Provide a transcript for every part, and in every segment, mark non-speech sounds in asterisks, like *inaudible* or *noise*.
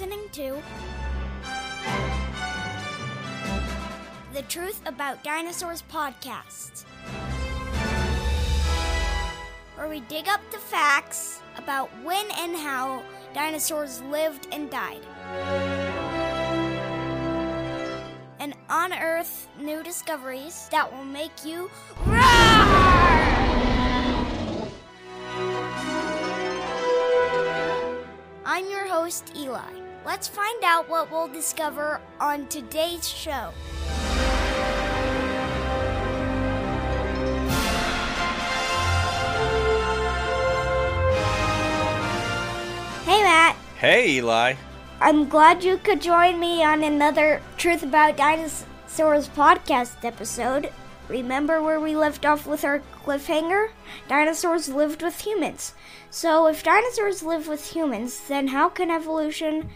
listening to the Truth About Dinosaurs podcast, where we dig up the facts about when and how dinosaurs lived and died, and unearth new discoveries that will make you roar! I'm your host, Eli. Let's find out what we'll discover on today's show. Hey, Matt. Hey, Eli. I'm glad you could join me on another Truth About Dinosaurs podcast episode. Remember where we left off with our cliffhanger? Dinosaurs lived with humans. So, if dinosaurs live with humans, then how can evolution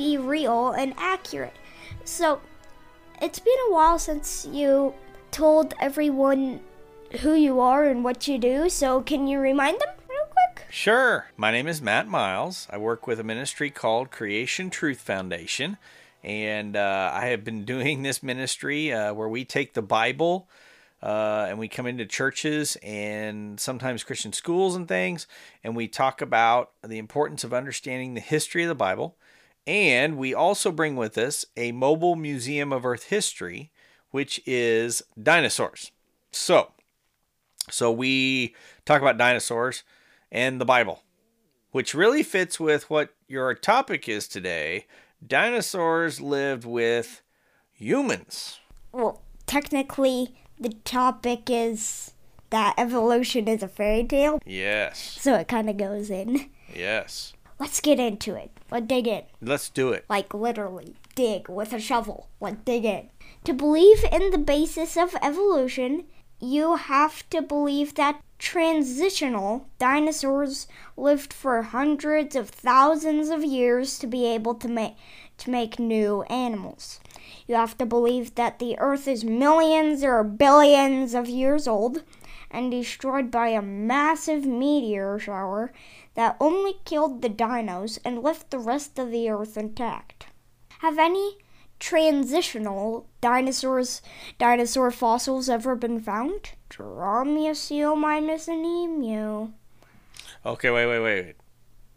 be real and accurate? So, it's been a while since you told everyone who you are and what you do, so can you remind them real quick? Sure. My name is Matt Miles. I work with a ministry called Creation Truth Foundation. And uh, I have been *laughs* doing this ministry uh, where we take the Bible uh, and we come into churches and sometimes Christian schools and things, and we talk about the importance of understanding the history of the Bible. And we also bring with us a mobile museum of Earth history, which is dinosaurs. So, so we talk about dinosaurs and the Bible, which really fits with what your topic is today. Dinosaurs lived with humans. Well, technically, the topic is that evolution is a fairy tale, Yes. so it kind of goes in. Yes. Let's get into it. Let's dig in. Let's do it. Like literally, dig with a shovel. Let's dig in. To believe in the basis of evolution, you have to believe that transitional dinosaurs lived for hundreds of thousands of years to be able to make to make new animals. You have to believe that the earth is millions or billions of years old and destroyed by a massive meteor shower that only killed the dinos and left the rest of the earth intact. Have any transitional dinosaurs dinosaur fossils ever been found? Dromiceiomimus and emu. Okay, wait, wait, wait.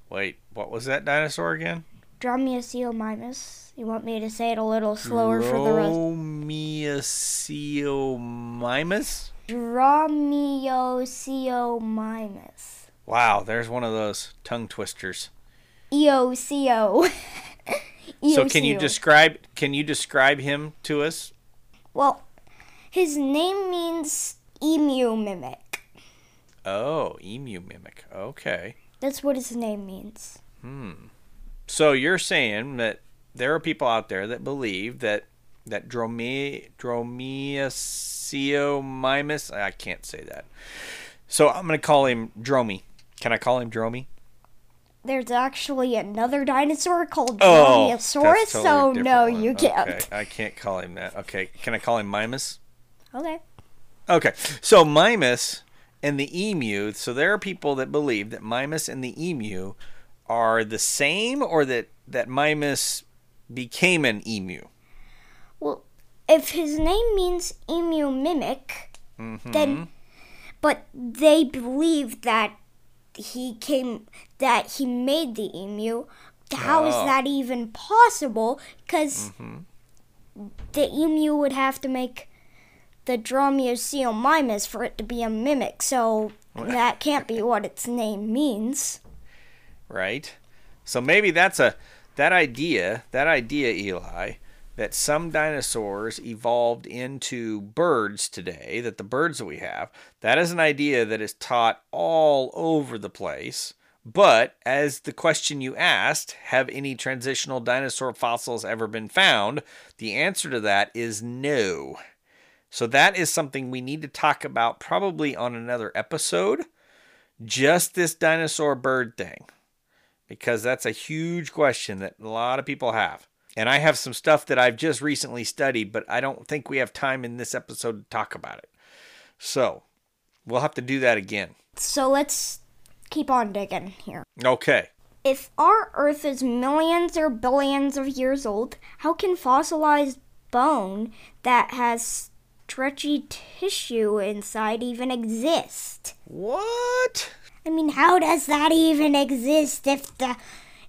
Wait, what was that dinosaur again? Dromiceiomimus. You want me to say it a little slower for the rest? Dromiceiomimus? Dromiceiomimus. Wow, there's one of those tongue twisters. EOCO. *laughs* So can you describe can you describe him to us? Well, his name means emu mimic. Oh, emu mimic. Okay. That's what his name means. Hmm. So you're saying that there are people out there that believe that that Drome Dromiceiomimus I can't say that. So I'm going to call him Dromy. Can I call him Dromy? There's actually another dinosaur called Oh, Dromaeosaurus, so totally different no, one. you can't. Okay, I can't call him that. Okay, can I call him Mimus? Okay. Okay, so Mimus and the emu. So there are people that believe that Mimus and the emu are the same, or that that Mimus became an emu. Well, if his name means emu mimic, Mm-hmm. then, but they believe that he came, that he made the emu. How is Oh. that even possible? Because mm-hmm. the emu would have to make the Dromiceiomimus for it to be a mimic, so that can't be *laughs* what its name means. right? So maybe that's a that idea, that idea, Eli, that some dinosaurs evolved into birds today, that the birds that we have, that is an idea that is taught all over the place. But as the question you asked, have any transitional dinosaur fossils ever been found? The answer to that is no. So that is something we need to talk about probably on another episode. Just this dinosaur bird thing because that's a huge question that a lot of people have. And I have some stuff that I've just recently studied, but I don't think we have time in this episode to talk about it. So we'll have to do that again. So let's keep on digging here. Okay. If our Earth is millions or billions of years old, how can fossilized bone that has stretchy tissue inside even exist? What? I mean, how does that even exist if the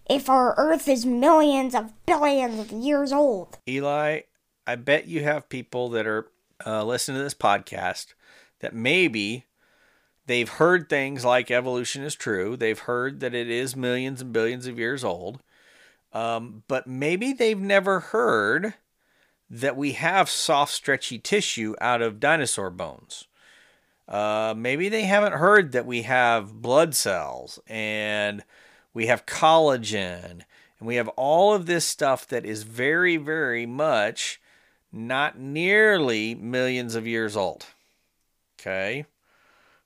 if our Earth is millions of billions of years old? Eli, I bet you have people that are uh, listening to this podcast that maybe they've heard things like evolution is true. They've heard that it is millions and billions of years old. Um, but maybe they've never heard that we have soft, stretchy tissue out of dinosaur bones. Uh, maybe they haven't heard that we have blood cells and we have collagen and we have all of this stuff that is very, very much not nearly millions of years old. Okay.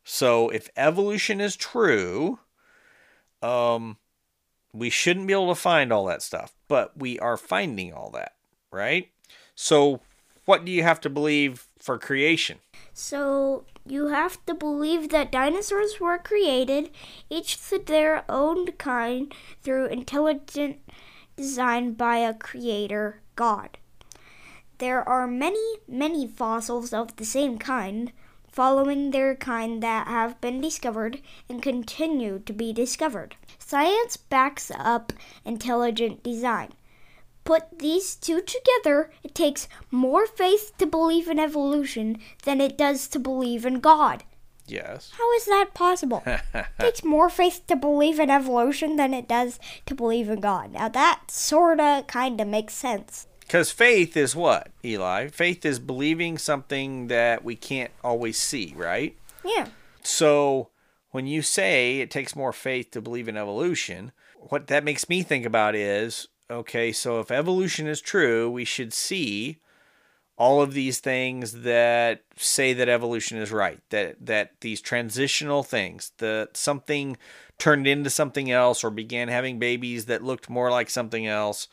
So if evolution is true, um, we shouldn't be able to find all that stuff, but we are finding all that, right? So what do you have to believe for creation? So you have to believe that dinosaurs were created, each to their own kind, through intelligent design by a creator, God. There are many, many fossils of the same kind, following their kind that have been discovered and continue to be discovered. Science backs up intelligent design. Put these two together, it takes more faith to believe in evolution than it does to believe in God. Yes. How is that possible? *laughs* it takes more faith to believe in evolution than it does to believe in God. Now that sorta kinda makes sense. Because faith is what, Eli? Faith is believing something that we can't always see, right? Yeah. So when you say it takes more faith to believe in evolution, what that makes me think about is okay, so if evolution is true, we should see all of these things that say that evolution is right, that that these transitional things, that something turned into something else or began having babies that looked more like something else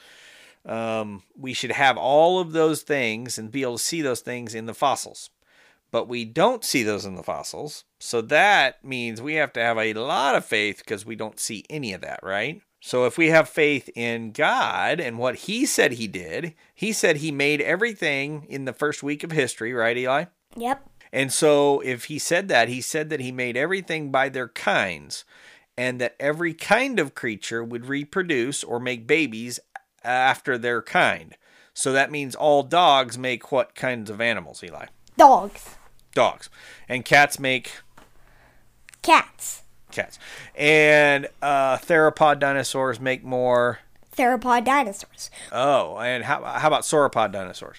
um, we should have all of those things and be able to see those things in the fossils. But we don't see those in the fossils. So that means we have to have a lot of faith because we don't see any of that, right? So if we have faith in God and what He said He did, He said He made everything in the first week of history, right, Eli? Yep. And so if He said that, He said that He made everything by their kinds and that every kind of creature would reproduce or make babies after their kind. So that means all dogs make what kinds of animals, Eli? Dogs. Dogs. And cats make Cats. Cats. And uh, theropod dinosaurs make more. Theropod dinosaurs. Oh, and how, how about sauropod dinosaurs?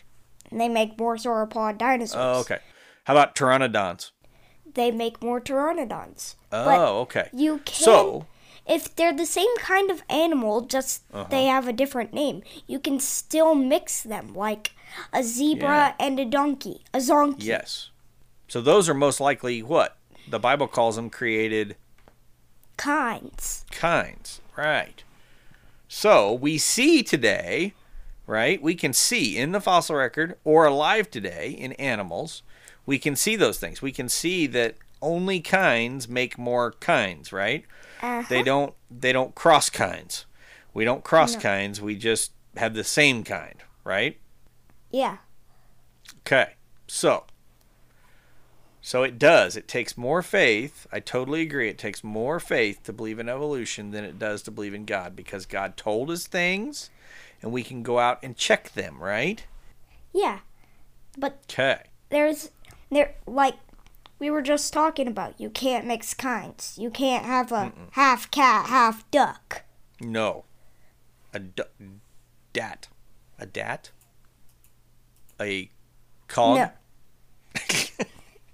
They make more sauropod dinosaurs. Oh, okay. How about pteranodons? They make more pteranodons. Oh, But okay. You can So, if they're the same kind of animal, just Uh-huh. they have a different name, you can still mix them like a zebra and a donkey, a zonkey. yes. So those are most likely what? The Bible calls them created Kinds. kinds. Right. So we see today, right? We can see in the fossil record or alive today in animals, we can see those things. We can see that only kinds make more kinds, right? Uh-huh. They don't they don't cross kinds. We don't cross kinds, we just have the same kind, right? Yeah. Okay. So so it does. It takes more faith. I totally agree. It takes more faith to believe in evolution than it does to believe in God because God told us things and we can go out and check them, right? Yeah. But Okay. there's there like we were just talking about. You can't mix kinds. You can't have a half cat, half duck. No. A d- dat. A dat? A cog? No. *laughs*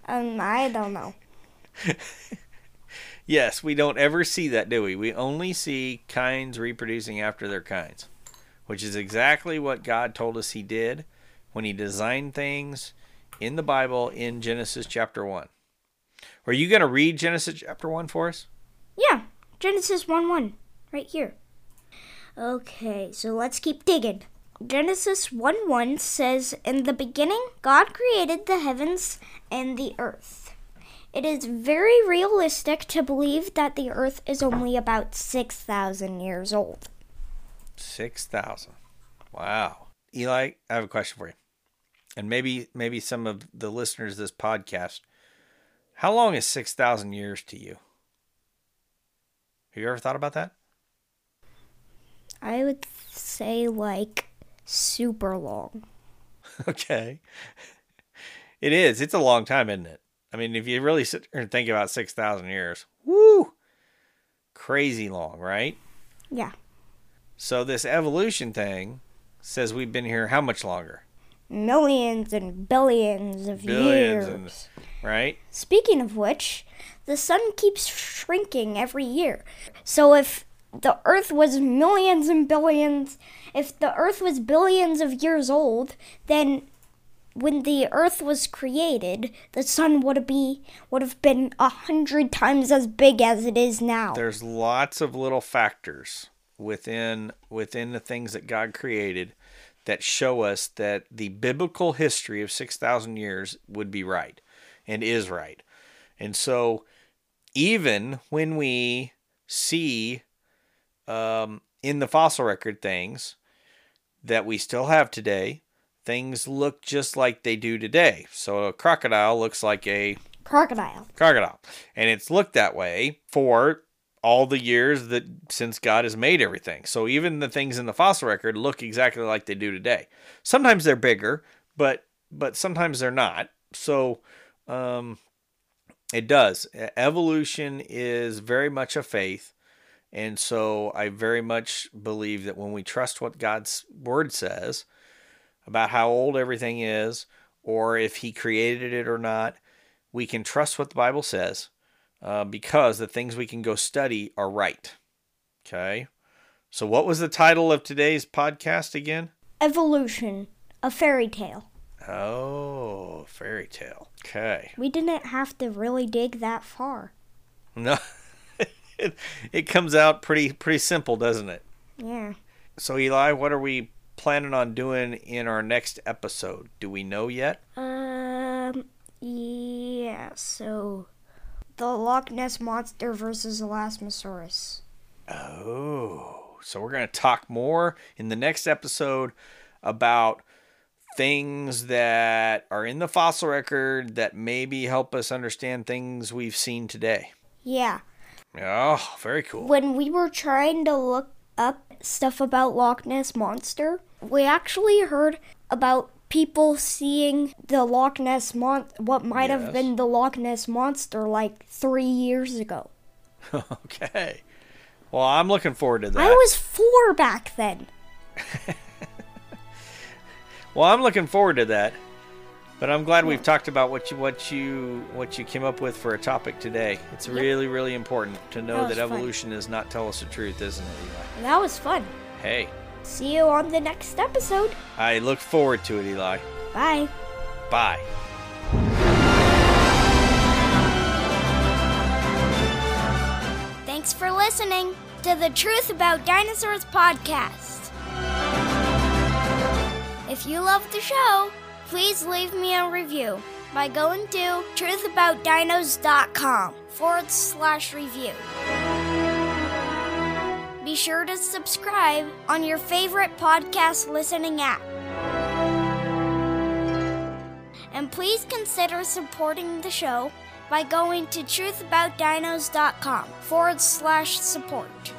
Um, I don't know. *laughs* Yes, we don't ever see that, do we? We only see kinds reproducing after their kinds, which is exactly what God told us He did when He designed things in the Bible in Genesis chapter 1. Are you going to read Genesis chapter 1 for us? Yeah, Genesis 1 1, right here. Okay, so let's keep digging. Genesis 1 1 says, In the beginning, God created the heavens and the earth. It is very realistic to believe that the Earth is only about 6,000 years old. 6,000. Wow. Eli, I have a question for you. And maybe maybe some of the listeners of this podcast. How long is 6,000 years to you? Have you ever thought about that? I would say like super long. *laughs* okay. It is. It's a long time, isn't it? I mean, if you really sit and think about 6,000 years, woo! Crazy long, right? Yeah. So this evolution thing says we've been here how much longer? Millions and billions of Billions years. and- Right? Speaking of which, the sun keeps shrinking every year. So if the earth was millions and billions, if the earth was billions of years old, then when the earth was created, the sun would be would have been a hundred times as big as it is now. There's lots of little factors within within the things that God created that show us that the biblical history of 6,000 years would be right and is right. And so even when we see um, in the fossil record things that we still have today, things look just like they do today. So a crocodile looks like a Crocodile. crocodile. And it's looked that way for all the years that since God has made everything. So even the things in the fossil record look exactly like they do today. Sometimes they're bigger, but but sometimes they're not. So um it does. Evolution is very much a faith. And so I very much believe that when we trust what God's word says about how old everything is or if he created it or not, we can trust what the Bible says uh, because the things we can go study are right. Okay. So, what was the title of today's podcast again? Evolution. A fairy tale. Oh, fairy tale. Okay. We didn't have to really dig that far. No, *laughs* it, *laughs* it comes out pretty pretty simple, doesn't it? Yeah. So, Eli, what are we planning on doing in our next episode? Do we know yet? Um, yeah, so the Loch Ness Monster versus Elasmosaurus. Oh, so we're going to talk more in the next episode about things that are in the fossil record that maybe help us understand things we've seen today. Yeah, Oh, very cool. when we were trying to look up stuff about Loch Ness Monster, we actually heard about people seeing the Loch Ness Mon what might Yes. have been the Loch Ness Monster like three years ago. *laughs* okay. Well, I'm looking forward to that. I was four back then. *laughs* Well, I'm looking forward to that. But I'm glad we've talked about what you what you what you came up with for a topic today. It's really really important to know That that, fun. evolution does not tell us the truth, isn't it, Eli? That was fun. Hey, See you on the next episode. I look forward to it, Eli. Bye. Bye. Thanks for listening to the Truth About Dinosaurs podcast. If you love the show, please leave me a review by going to truthaboutdinos.com forward slash review. Be sure to subscribe on your favorite podcast listening app. And please consider supporting the show by going to truthaboutdinos.com forward slash support.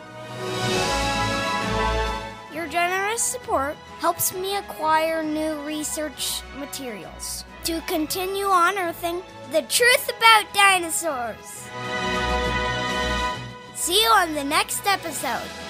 Generous support helps me acquire new research materials to continue unearthing the truth about dinosaurs. See you on the next episode.